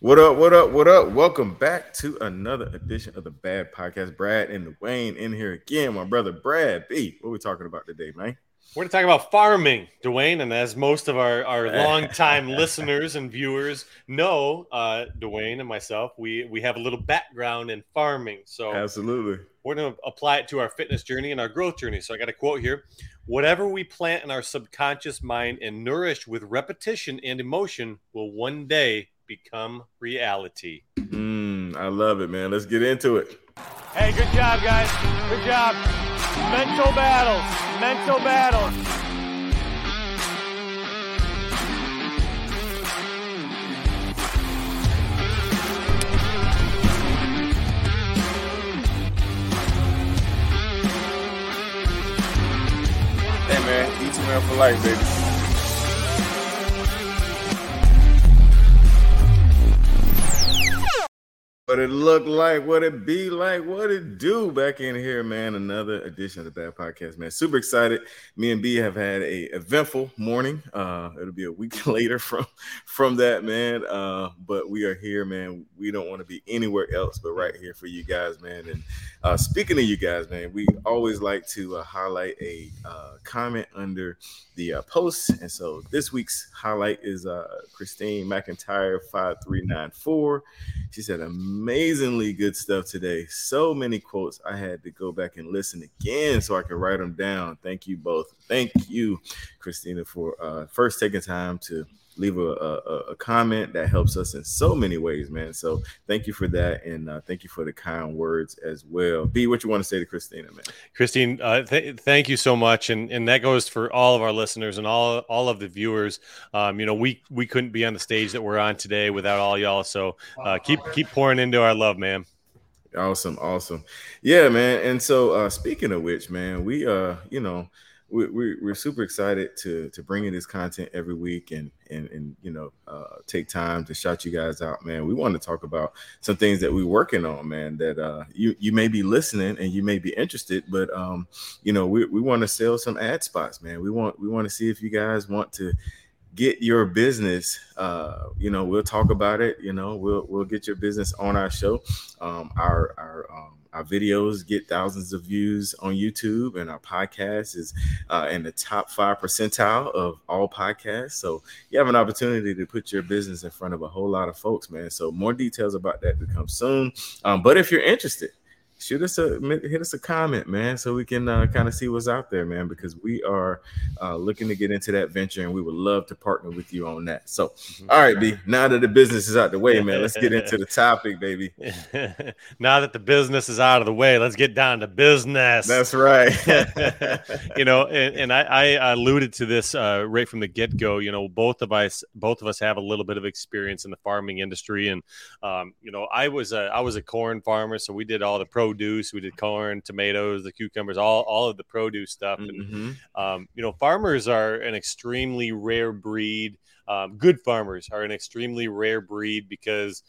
What up? What up? What up? Welcome back to another edition of the Bad Podcast. Brad and Wayne in here again. My brother Brad B. What are we talking about today, man? We're going to talk about farming, Dawain. And as most of our, our longtime listeners and viewers know, uh, Dawain and myself, we, we have a little background in farming. So, absolutely. We're going to apply it to our fitness journey and our growth journey. So, I got a quote here Whatever we plant in our subconscious mind and nourish with repetition and emotion will one day become reality. Mm, I love it, man. Let's get into it. Hey, good job, guys. Good job. Mental battles. Mental battles. Hey, man. Eat man for life, baby. What it look like, what it be like, what it do back in here, man. Another edition of the Bad Podcast, man. Super excited. Me and B have had a eventful morning. Uh, it'll be a week later from from that, man. Uh, but we are here, man. We don't want to be anywhere else but right here for you guys, man. And uh, speaking of you guys, man, we always like to uh, highlight a uh, comment under the uh, post. And so this week's highlight is uh, Christine McIntyre 5394. She said, amazingly good stuff today. So many quotes. I had to go back and listen again so I could write them down. Thank you both. Thank you, Christina, for uh, first taking time to leave a, a, a, comment that helps us in so many ways, man. So thank you for that, and uh, thank you for the kind words as well. B, what you want to say to Christina, man? Christine, uh, th- thank you so much, and and that goes for all of our listeners and all all of the viewers. Um, you know, we we couldn't be on the stage that we're on today without all y'all. So uh, keep keep pouring into our love, man. Awesome, awesome, yeah, man. And so uh, speaking of which, man, we uh, you know we, we, we're super excited to to bring in this content every week and and and you know uh, take time to shout you guys out, man. We want to talk about some things that we're working on, man. That uh, you you may be listening and you may be interested, but um, you know we, we want to sell some ad spots, man. We want we want to see if you guys want to get your business uh you know we'll talk about it you know we'll we'll get your business on our show um our our um our videos get thousands of views on YouTube, and our podcast is uh, in the top five percentile of all podcasts. So you have an opportunity to put your business in front of a whole lot of folks, man. So more details about that to come soon. Um, but if you're interested, shoot us a hit us a comment, man, so we can uh, kind of see what's out there, man. Because we are uh, looking to get into that venture, and we would love to partner with you on that. So, mm-hmm. all right, B. Now that the business is out the way, man, let's get into the topic, baby. now that the business is out of the way, let's get down to business. That's right. you know, and, and I, I, alluded to this uh, right from the get go. You know, both of us, both of us have a little bit of experience in the farming industry, and um, you know, I was a I was a corn farmer, so we did all the pro produce. We did corn, tomatoes, the cucumbers, all all of the produce stuff. And mm-hmm. um, you know, farmers are an extremely rare breed. Um, good farmers are an extremely rare breed because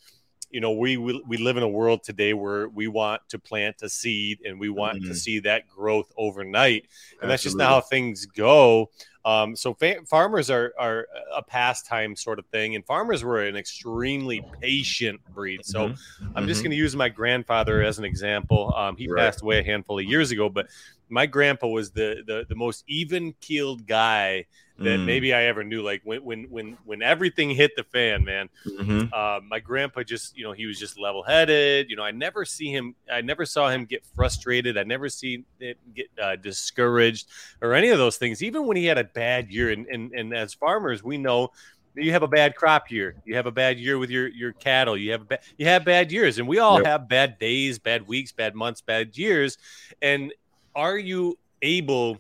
you know we, we we live in a world today where we want to plant a seed and we want mm-hmm. to see that growth overnight and Absolutely. that's just not how things go um, so fa- farmers are are a pastime sort of thing, and farmers were an extremely patient breed. So mm-hmm. I'm just mm-hmm. going to use my grandfather as an example. Um, he right. passed away a handful of years ago, but my grandpa was the the, the most even keeled guy that mm. maybe I ever knew. Like when when when when everything hit the fan, man. Mm-hmm. Uh, my grandpa just you know he was just level headed. You know I never see him. I never saw him get frustrated. I never see it get uh, discouraged or any of those things. Even when he had a bad year, and and, and as farmers we know you have a bad crop year. You have a bad year with your your cattle. You have a ba- you have bad years, and we all yep. have bad days, bad weeks, bad months, bad years. And are you able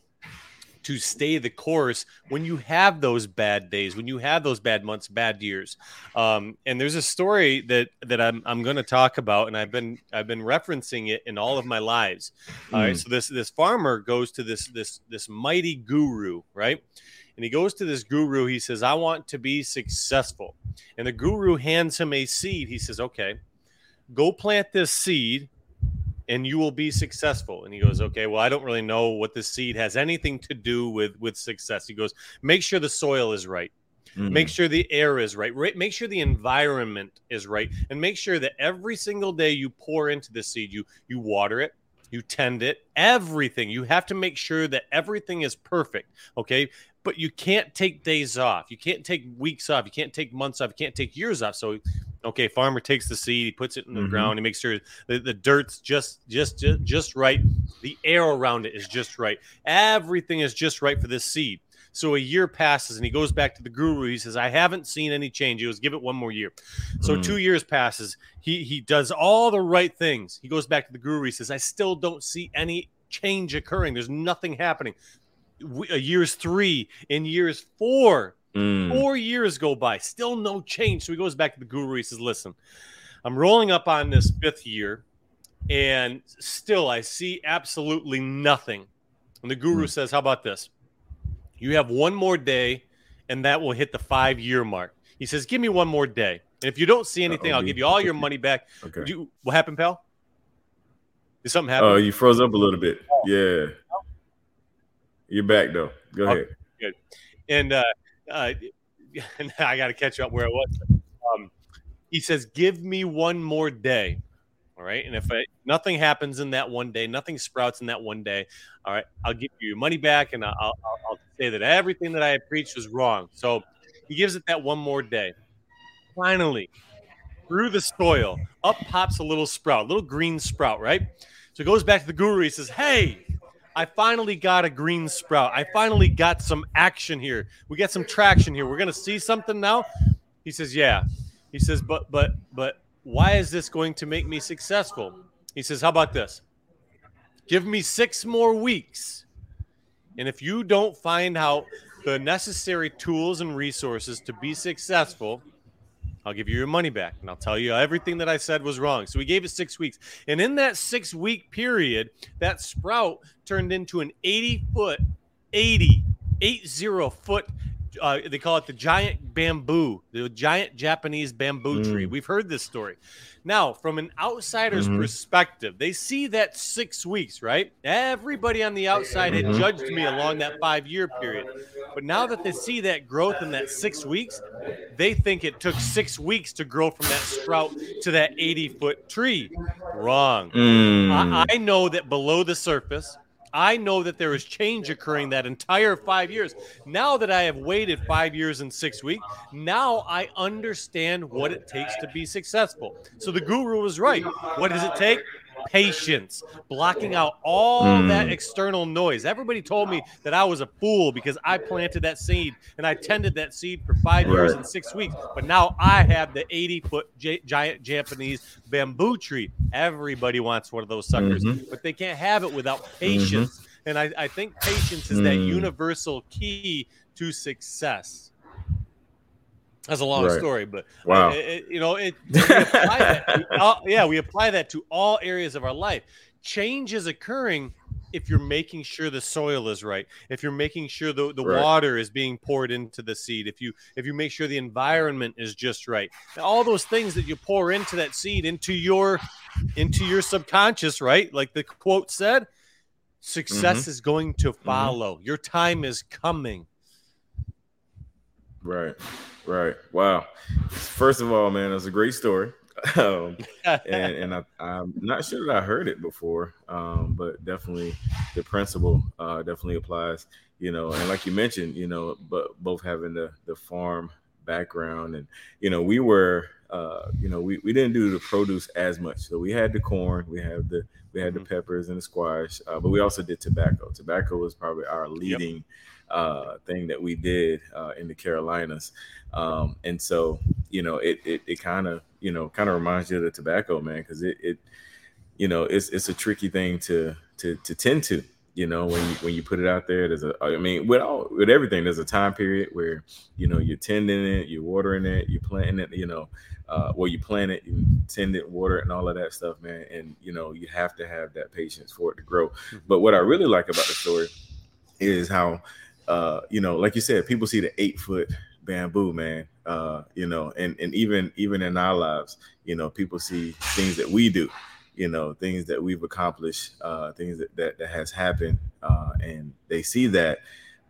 to stay the course when you have those bad days, when you have those bad months, bad years. Um, and there's a story that that I'm I'm going to talk about, and I've been I've been referencing it in all of my lives. Mm. All right, hmm. so this this farmer goes to this this this mighty guru, right? And he goes to this guru. He says, "I want to be successful," and the guru hands him a seed. He says, "Okay." Go plant this seed and you will be successful. And he goes, okay, well, I don't really know what this seed has anything to do with with success. He goes, make sure the soil is right. Mm. Make sure the air is right. right. Make sure the environment is right, and make sure that every single day you pour into the seed, you you water it, you tend it, everything. You have to make sure that everything is perfect. Okay. But you can't take days off. You can't take weeks off. You can't take months off. You can't take years off. So, okay, farmer takes the seed, he puts it in the mm-hmm. ground, he makes sure the, the dirt's just, just just just right. The air around it is just right. Everything is just right for this seed. So a year passes and he goes back to the guru. He says, I haven't seen any change. He goes, give it one more year. So mm. two years passes. He he does all the right things. He goes back to the guru. He says, I still don't see any change occurring. There's nothing happening. We, uh, years three, in years four, mm. four years go by, still no change. So he goes back to the guru. He says, Listen, I'm rolling up on this fifth year, and still I see absolutely nothing. And the guru mm. says, How about this? You have one more day, and that will hit the five year mark. He says, Give me one more day. And if you don't see anything, Uh-oh, I'll give you all your money back. Okay. You, what happened, pal? Did something happen? Oh, you froze up a little bit. Yeah. You're back, though. Go ahead. good. And uh, uh, I got to catch up where I was. Um, he says, Give me one more day. All right. And if I, nothing happens in that one day, nothing sprouts in that one day, all right, I'll give you your money back and I'll, I'll, I'll say that everything that I preached was wrong. So he gives it that one more day. Finally, through the soil, up pops a little sprout, a little green sprout, right? So he goes back to the guru. He says, Hey, I finally got a green sprout. I finally got some action here. We got some traction here. We're to see something now. He says, Yeah. He says, But, but, but why is this going to make me successful? He says, How about this? Give me six more weeks. And if you don't find out the necessary tools and resources to be successful, I'll give you your money back and I'll tell you everything that I said was wrong. So we gave it six weeks. And in that six week period, that sprout turned into an 80 foot, 80, 80 foot uh, they call it the giant bamboo, the giant Japanese bamboo mm. tree. We've heard this story. Now, from an outsider's mm-hmm. perspective, they see that six weeks, right? Everybody on the outside mm-hmm. had judged me along that five year period. But now that they see that growth in that six weeks, they think it took six weeks to grow from that sprout to that 80 foot tree. Wrong. Mm. I, I know that below the surface, I know that there is change occurring that entire five years. Now that I have waited five years and six weeks, now I understand what it takes to be successful. So the guru was right. What does it take? Patience, blocking out all mm. that external noise. Everybody told me that I was a fool because I planted that seed and I tended that seed for five right. years and six weeks. But now I have the 80 foot j- giant Japanese bamboo tree. Everybody wants one of those suckers, mm-hmm. but they can't have it without mm-hmm. patience. Mm-hmm. And I, I, think patience is mm. that universal key to success. That's a long right. story, but wow, it, it, you know, it. We that, we, all, yeah, we apply that to all areas of our life. Change is occurring if you're making sure the soil is right, if you're making sure the, the right. water is being poured into the seed, if you if you make sure the environment is just right, all those things that you pour into that seed, into your into your subconscious, right? Like the quote said, success mm-hmm. is going to mm-hmm. follow. Mm-hmm. Your time is coming. Right. Right. Wow. First of all, man, it's a great story. um, and, and I, am not sure that I heard it before, um, but definitely the principle uh, definitely applies. You know, and like you mentioned, you know, but both having the the farm background, and you know, we were, uh, you know, we, we didn't do the produce as much. So we had the corn, we had the we had mm-hmm. the peppers and the squash, uh, but we also did tobacco. Tobacco was probably our leading. Yep uh, thing that we did uh, in the Carolinas. Um, and so, you know, it it, it kind of you know kind of reminds you of the tobacco, man, because it it you know it's it's a tricky thing to to to tend to. You know, when you when you put it out there, there's a I mean, with all with everything, there's a time period where you know you're tending it, you're watering it, you're planting it, you know, uh, where you plant it, you tend it, water it, and all of that stuff, man. And you know, you have to have that patience for it to grow. Mm-hmm. But what I really like about the story is how uh, you know, like you said, people see the eight foot bamboo, man. Uh, you know, and and even even in our lives, you know, people see things that we do, you know, things that we've accomplished, uh, things that that, that has happened, uh, and they see that.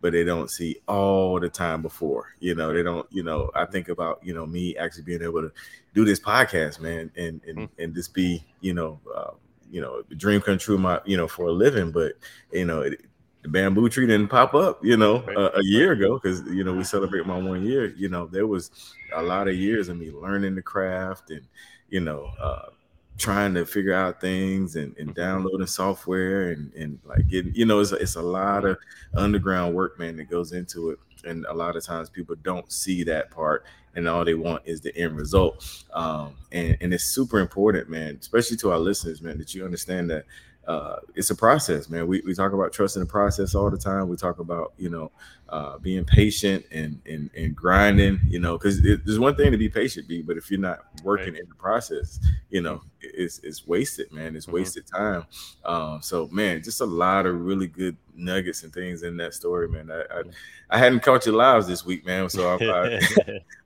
but they don't see all the time before. You know, they don't. You know, I think about you know me actually being able to do this podcast, man, and and mm. and just be you know. Uh, you know, dream come true, my you know, for a living. But you know, it, the bamboo tree didn't pop up, you know, a, a, year ago because you know we celebrate my one year. You know, there was a lot of years of me learning the craft and you know uh, trying to figure out things and, and downloading software and, and like getting you know it's, it's a lot of underground work man that goes into it. And a lot of times people don't see that part and all they want is the end result. Um, and, and it's super important man especially to our listeners man that you understand that uh, it's a process, man. We, we talk about trusting the process all the time. We talk about, you know, uh, being patient and, and, and grinding, you know, because there's one thing to be patient, be, but if you're not working right. in the process, you know, it's, it's wasted, man. It's mm-hmm. wasted time. Um, so, man, just a lot of really good nuggets and things in that story, man. I, I, I hadn't caught your lives this week, man. So I,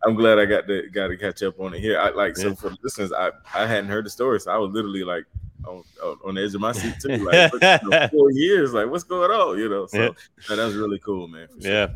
am glad I got to got to catch up on it here. I like so for the listeners, I I hadn't heard the story, so I was literally like on, on the edge of my seat too. Like you know, four years, like what's going on? You know, so yeah. man, that was really cool, man. Sure. Yeah,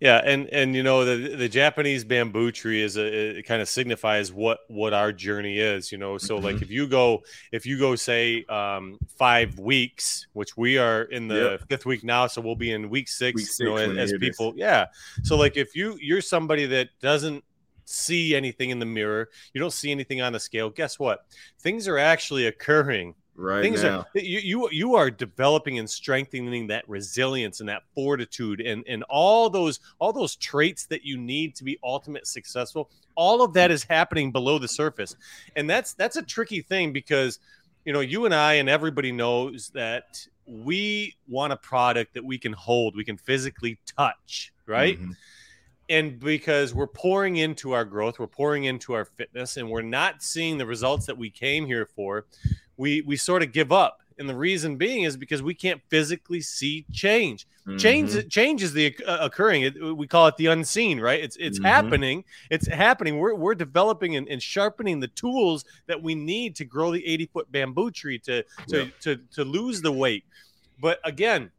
yeah, and and you know the the Japanese bamboo tree is a it kind of signifies what what our journey is. You know, so mm-hmm. like if you go if you go say um, five weeks, which we are in the yep. fifth week now, so we'll be in week six. Week six you know, as, as people, this. yeah. So like if you you're somebody that doesn't see anything in the mirror, you don't see anything on the scale. Guess what? Things are actually occurring. Right Things now. are you, you you are developing and strengthening that resilience and that fortitude and and all those all those traits that you need to be ultimate successful. All of that is happening below the surface, and that's that's a tricky thing because you know you and I and everybody knows that we want a product that we can hold, we can physically touch, right? Mm-hmm and because we're pouring into our growth, we're pouring into our fitness, and we're not seeing the results that we came here for, we we sort of give up. And the reason being is because we can't physically see change. Mm-hmm. Change change is the uh, occurring. It, we call it the unseen, right? It's it's mm-hmm. happening. It's happening. We're we're developing and, and, sharpening the tools that we need to grow the 80 foot bamboo tree to to, yeah. to to lose the weight. But again,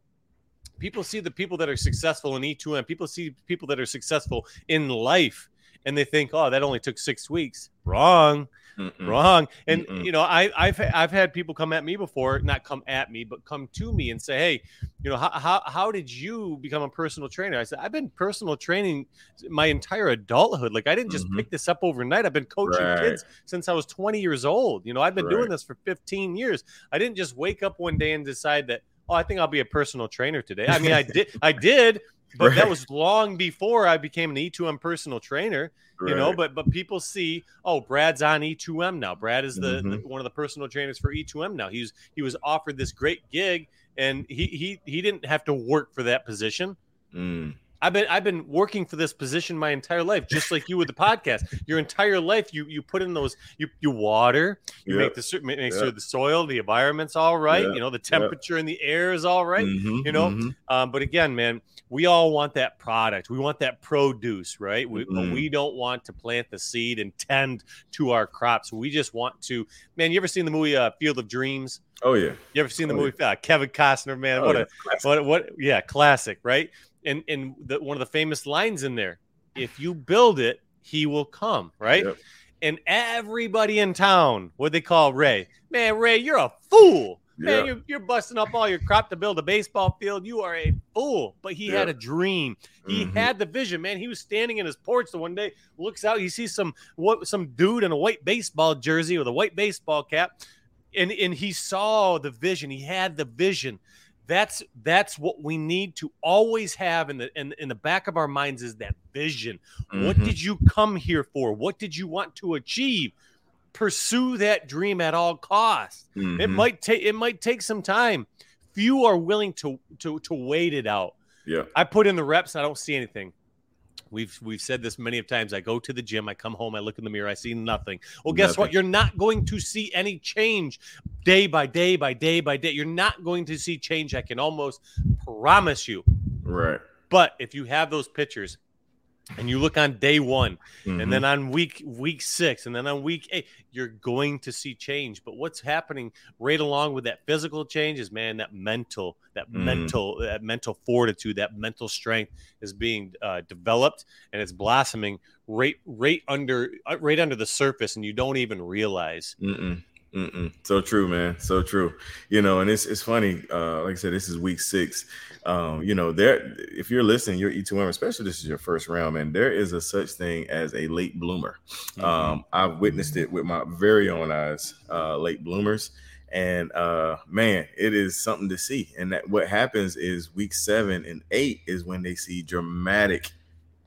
people see the people that are successful in E2M, people see people that are successful in life, and they think, oh, that only took six weeks. Wrong. Mm-mm. Wrong. And Mm-mm. you know, I, have I've had people come at me before, not come at me, but come to me and say, "Hey, you know, how how, how did you become a personal trainer?" I said, "I've been personal training my entire adulthood. Like I didn't just mm-hmm. pick this up overnight. I've been coaching right. kids since I was 20 years old. You know, I've been right. doing this for 15 years. I didn't just wake up one day and decide that." Oh, I think I'll be a personal trainer today. I mean, I did, I did, but right. that was long before I became an E2M personal trainer. Right. You know, but but people see, oh, Brad's on E2M now. Brad is the, mm-hmm. the, one of the personal trainers for E2M now. He's he was offered this great gig, and he he he didn't have to work for that position. Mm. I've been I've been working for this position my entire life, just like you with the podcast. Your entire life, you you put in those you you water, you yep. make the make yep. sure the soil, the environment's all right. Yep. You know, the temperature in the air is all right, mm-hmm, you know. Mm-hmm. Um, but again, man, we all want that product. We want that produce, right? We, mm-hmm. we don't want to plant the seed and tend to our crops. We just want to. Man, you ever seen the movie uh, Field of Dreams? Oh yeah. You ever seen the oh, movie yeah. uh, Kevin Costner? Man, oh, what yeah. a what what yeah, classic, right? And and the, one of the famous lines in there if you build it he will come right? Yep. and everybody in town what they call ray? Man ray you're a fool. Man you're, you're, busting up all your crop to build a baseball field. You are a fool. But he had a dream. He mm-hmm. had the vision man. He was standing in his porch the one day looks out he sees some what some dude in a white baseball jersey with a white baseball cap. And and he saw the vision. He had the vision that's that's what we need to always have in the in, in the back of our minds is that vision. Mm-hmm. what did you come here for? What did you want to achieve? Pursue that dream at all costs. Mm-hmm. it might take it might take some time. Few are willing to to to wait it out. Yeah. I put in the reps i don't see anything We've we've said this many of times. I go to the gym, I come home, I look in the mirror, I see nothing. Well, guess nothing. what? You're not going to see any change day by day by day by day. You're not going to see change. I can almost promise you. Right. But if you have those pictures, and you look on day one Mhm. and then on week week six and then on week eight you're going to see change but what's happening right along with that physical change is man that mental that Mhm. mental that mental fortitude that mental strength is being uh, developed and it's blossoming right right under uh, right under the surface and you don't even realize Mm-mm. Mm-mm. So true, man. So true. You know, and it's it's funny. Uh, like I said, this is week six. Um, you know, there if you're listening, you're E2M, especially this is your first round, man. There is a such thing as a late bloomer. Um, I've witnessed it with my very own eyes, uh, late bloomers. And uh, man, it is something to see. And that what happens is week seven and eight is when they see dramatic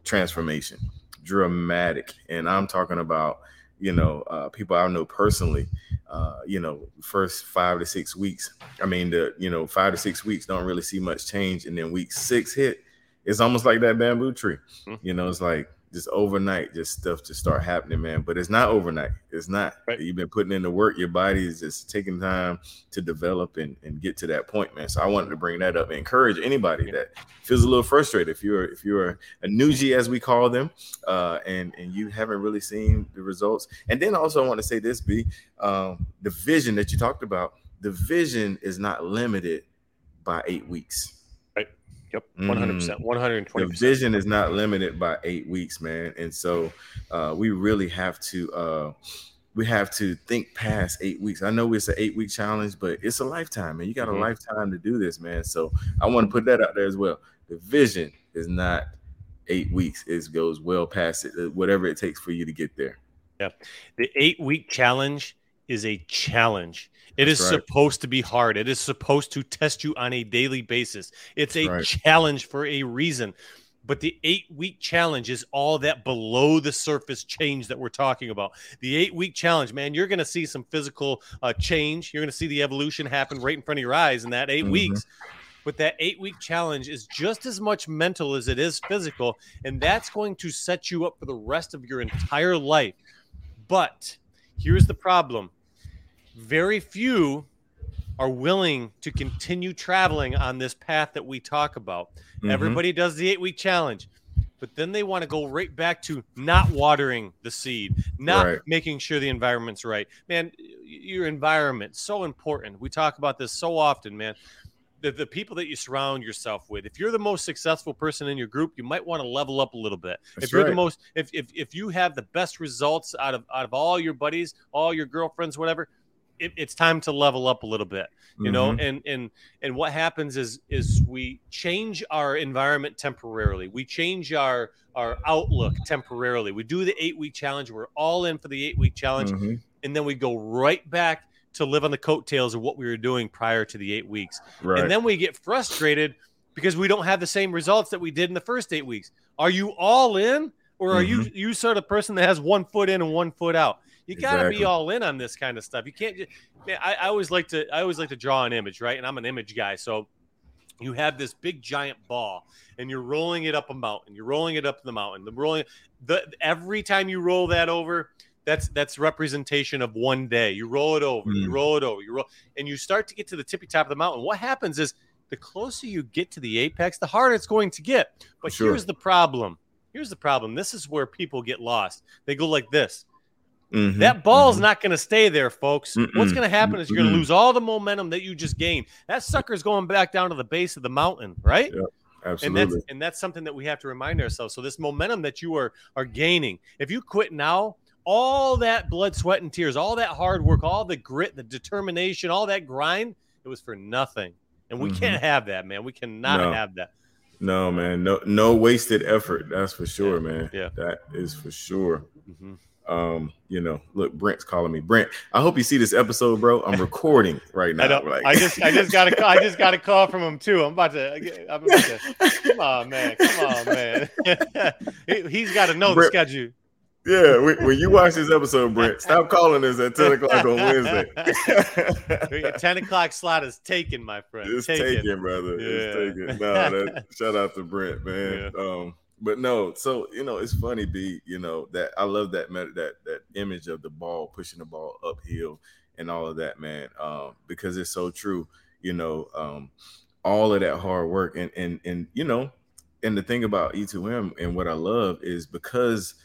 transformation, dramatic. And I'm talking about, you know, uh, people I know personally. Uh, you know, first five to six weeks. I mean, the you know five to six weeks don't really see much change, and then week six hit. It's almost like that bamboo tree. Mhm. You know, it's like just overnight, just stuff to start happening, man. But it's not overnight. It's not. Right. You've been putting in the work. Your body is just taking time to develop and, and get to that point, man. So I wanted to bring that up and encourage anybody Yeah. that feels a little frustrated. If you're if you're a newgie, as we call them, uh, and and you haven't really seen the results. And then also I want to say this, B, um, the vision that you talked about. The vision is not limited by eight weeks. Yep Mm. 100% 120% The vision is not limited by eight weeks, man. And so uh, we really have to uh, we have to think past eight weeks. I know it's an eight week challenge, but it's a lifetime, and you got a lifetime to do this, man. So I want to put that out there as well. The vision is not eight weeks; it goes well past it. uh, Whatever it takes for you to get there. Yeah, the eight week challenge is a challenge. It is right. supposed to be hard. It is supposed to test you on a daily basis. It's a right. challenge for a reason. But the eight week challenge is all that below the surface change that we're talking about. The eight week challenge, man, you're going to see some physical uh, change. You're going to see the evolution happen right in front of your eyes in that 8 Mhm. weeks. But that eight week challenge is just as much mental as it is physical. And that's going to set you up for the rest of your entire life. But here's the problem very few are willing to continue traveling on this path that we talk about. Mhm. Everybody does the eight week challenge, but then they want to go right back to not watering the seed, not Right. making sure the environment's right. Man, your environment so important. We talk about this so often, man. The, the people that you surround yourself with. If you're the most successful person in your group, you might want to level up a little bit. That's if you're the most, if, if if you have the best results out of out of all your buddies, all your girlfriends, whatever, it, it's time to level up a little bit you know Mhm. and and and what happens is is we change our environment temporarily we change our our outlook temporarily we do the eight week challenge we're all in for the eight week challenge Mhm. and then we go right back to live on the coattails of what we were doing prior to the eight weeks right. and then we get frustrated because we don't have the same results that we did in the first eight weeks are you all in or are you Mm-hmm. you sort of person that has one foot in and one foot out you got to Exactly. be all in on this kind of stuff you can't just man, I, I always like to I always like to draw an image, right? And I'm an image guy, so you have this big giant ball and you're rolling it up a mountain. You're rolling it up the mountain. The rolling the every time you roll that over, that's that's representation of one day. You roll it over, you Mm. roll it over, you roll, and you start to get to the tippy top of the mountain. What happens is the closer you get to the apex, the harder it's going to get. But Sure. here's the problem. Here's the problem. This is where people get lost. They go like this. Mhm. That ball's Mhm. not going to stay there, folks. What's Mm-mm. going to happen is you're going to lose all the momentum that you just gained. That sucker's going back down to the base of the mountain, right? Yeah, And that's and that's something that we have to remind ourselves. So this momentum that you are are gaining, if you quit now, all that blood, sweat, and tears, all that hard work, all the grit, the determination, all that grind, it was for nothing. And we Mhm. can't have that, man. We cannot No. have that. No, man, no, no wasted effort. That's for sure, man. yeah. that is for sure. Mhm. Um, you know, look, Brent's calling me. Brent, I hope you see this episode, bro. I'm recording right now. I don't. like- I just. I just got a. I just got a call from him too. I'm about to. I'm about to. Come on, man. Come on, man. he, he's got to know the schedule. yeah. When, when you watch this episode, Brent, stop calling us at 10 o'clock on Wednesday. Ten o'clock slot is taken, my friend. It's taken. taken, brother. Yeah. It's taken. No, that, shout out to Brent, man. Um, but no, so you know, it's funny, B. You know that I love that that that image of the ball pushing the ball uphill and all of that, man. Um, because it's so true. You know, um, all of that hard work and and and you know, and the thing about E2M and what I love is because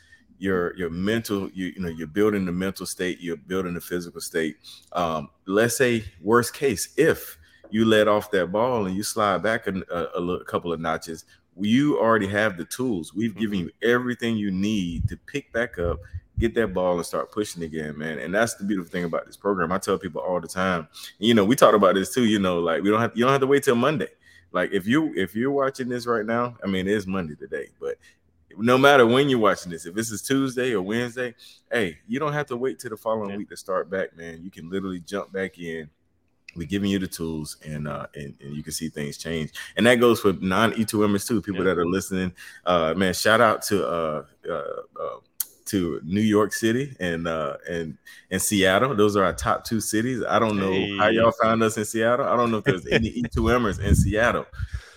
your your mental you, you know you're building the mental state you're building the physical state um let's say worst case if you let off that ball and you slide back a, a, a couple of notches you already have the tools we've given mm-hmm. you everything you need to pick back up get that ball and start pushing again man and that's the beautiful thing about this program i tell people all the time you know we talked about this too you know like we don't have you don't have to wait till monday like if you if you're watching this right now i mean it's monday today but no matter when you're watching this, if this is Tuesday or Wednesday, hey, you don't have to wait till the following yeah. week to start back, man. You can literally jump back in. We're giving you the tools, and uh, and, and you can see things change. And that goes for non E2Mers too. People yeah. that are listening, uh, man. Shout out to uh, uh, uh to New York City and uh and and Seattle. Those are our top two cities. I don't know hey. how y'all found us in Seattle. I don't know if there's any E2Mers in Seattle.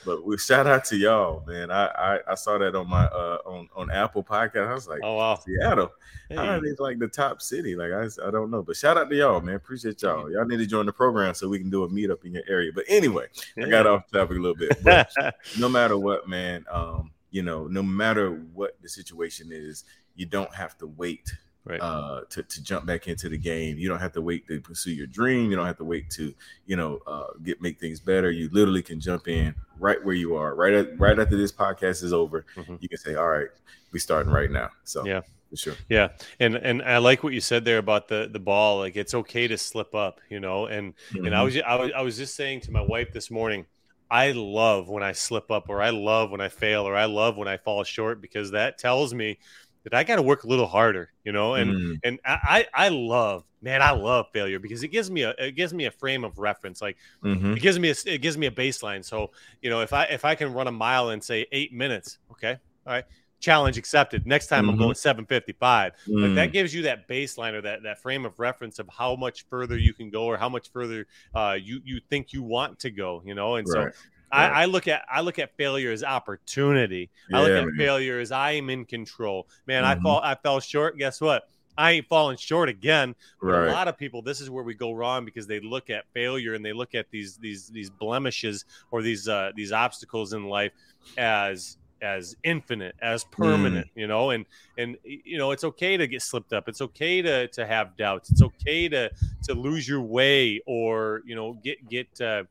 But we shout out to y'all, man. I, I, I saw that on my uh on, on Apple Podcast. I was like, oh wow, Seattle. Hey. Are like the top city? Like I, I don't know. But shout out to y'all, man. Appreciate y'all. Y'all need to join the program so we can do a meetup in your area. But anyway. I got off topic a little bit. But no matter what, man, um, you know, no matter what the situation is, you don't have to wait right. uh, to, to jump back into the game. You don't have to wait to pursue your dream. You don't have to wait to, you know, uh, get make things better. You literally can jump in right where you are. Right at, right after this podcast is over, mm-hmm. you can say, "All right, we starting right now." So yeah. For sure. Yeah, and and I like what you said there about the the ball. Like it's okay to slip up, you know. And mm-hmm. and I was I was I was just saying to my wife this morning, I love when I slip up, or I love when I fail, or I love when I fall short because that tells me that I got to work a little harder, you know, and mm. and I I love man I love failure because it gives me a it gives me a frame of reference like mm-hmm. it gives me a, it gives me a baseline. So you know if I if I can run a mile in say eight minutes, okay, all right, challenge accepted. Next time mm-hmm. I'm going 755. Mm. Like that gives you that baseline or that that frame of reference of how much further you can go or how much further uh, you you think you want to go, you know. And right. so I, I, look at I look at failure as opportunity. Yeah, I look at man. failure as I am in control. Man, mm-hmm. I fall I fell short. Guess what? I ain't falling short again. Right. A lot of people, this is where we go wrong because they look at failure and they look at these these these blemishes or these uh, these obstacles in life as as infinite, as permanent, mm. you know, and and you know it's okay to get slipped up. It's okay to to have doubts. It's okay to to lose your way or you know get get uh,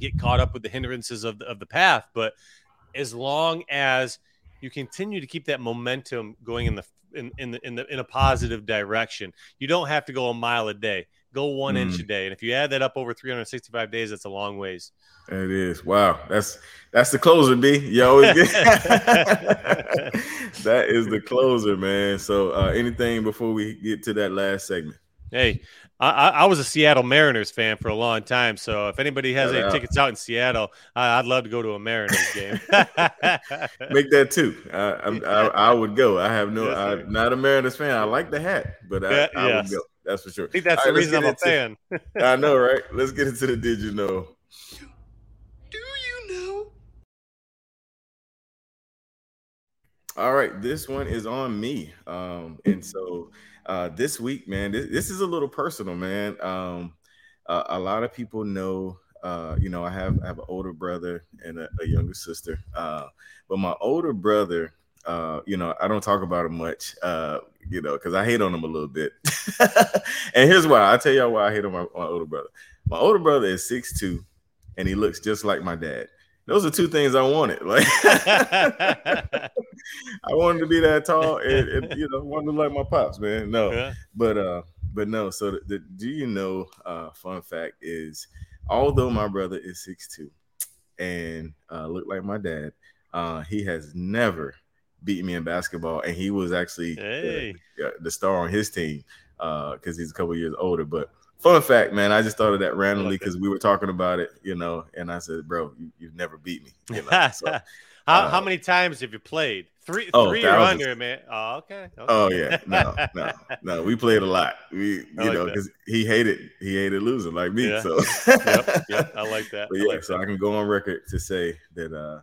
get caught up with the hindrances of the, of the path. But as long as you continue to keep that momentum going in the in, in the in the in a positive direction, you don't have to go a mile a day. Go one mm. inch a day, and if you add that up over 365 days, that's a long ways. It is. Wow, that's that's the closer, B. You always get that is the closer, man. So, uh, anything before we get to that last segment? Hey, I, I, was a Seattle Mariners fan for a long time, so if anybody has any tickets out in Seattle, I, would love to go to a Mariners game. Make that too. I, I, I, would go. I have no. Yes, I'm not a Mariners fan. I like the hat, but I, I yes. would go. That's for sure. I think that's the reason I'm a fan. I know, right? Let's get into the did you know. Do you know? All right, this one is on me, um, and so uh, this week, man, this, this, is a little personal, man. Um, uh, a lot of people know, uh, you know, I have I have an older brother and a, a younger sister. Uh, but my older brother, uh, you know, I don't talk about him much, uh, you know, because I hate on him a little bit. and here's why. I tell y'all why I hate on my, my older brother. My older brother is six two, and he looks just like my dad those are two things I wanted. Like I wanted to be that tall and, and, you know wanted to like my pops, man. No, yeah. but uh, but no. So the, the, do you know? Uh, fun fact is, although my brother is six two and uh, look like my dad, uh, he has never beat me in basketball, and he was actually hey. the, the star on his team because uh, he's a couple years older, but fun fact, man. I just thought of that randomly because we were talking about it, you know, and I said, bro, you, have never beat me. You know? So, how, uh, how many times have you played? Three, oh, three or under, man. Oh, okay. okay. Oh yeah, no, no, no. We played a lot. We, you like know, because he hated he hated losing like me. Yeah. So, yep, yep, I like that. But yeah, like so that. I can go on record to say that uh,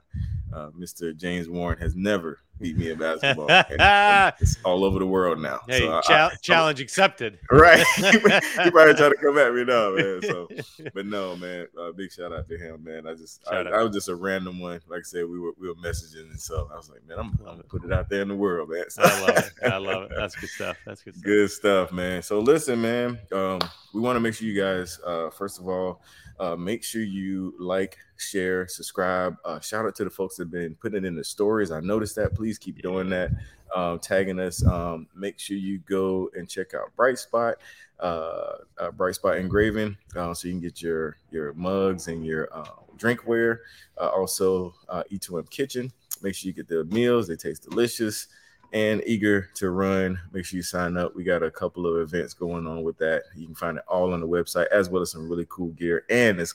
uh, Mr. James Warren has never beat me in basketball. it's all over the world now. Hey, so I, challenge accepted. Right. you probably try to come at me now, man. So, but no, man. Uh, big shout out to him, man. I just, I, I, was just a random one. Like I said, we were we were messaging, and so I was like, man, I'm, I'm gonna put it out there in the world, man. So, I love it. I love it. That's good stuff. That's good stuff. Good stuff, man. So listen, man. Um, we want to make sure you guys, uh, first of all, uh, make sure you like, share, subscribe. Uh, shout out to the folks that have been putting it in the stories. I noticed that. Please keep doing that, um, tagging us. Um, make sure you go and check out Bright Spot, uh, uh, Bright Spot Engraving, uh, so you can get your your mugs and your uh, drinkware. Uh, also, uh, E2M Kitchen. Make sure you get the meals; they taste delicious and eager to run. Make sure you sign up. We got a couple of events going on with that. You can find it all on the website as well as some really cool gear. And it's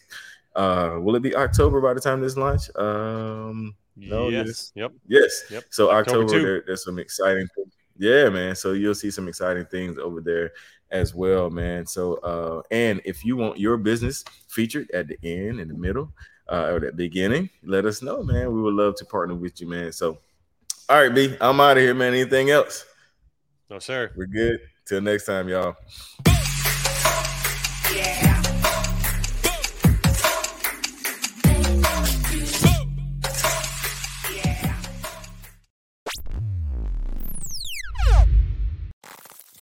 uh will it be October by the time this launch? Um no, yes. yes. Yep. Yes. Yep. So October October, there, there's some exciting things. Yeah, man. So you'll see some exciting things over there as well, man. So uh and if you want your business featured at the end, in the middle, uh, or the beginning, let us know, man. We would love to partner with you, man. So all right, B, I'm out of here, man. Anything else? No, sir. We're good. Till next time, y'all.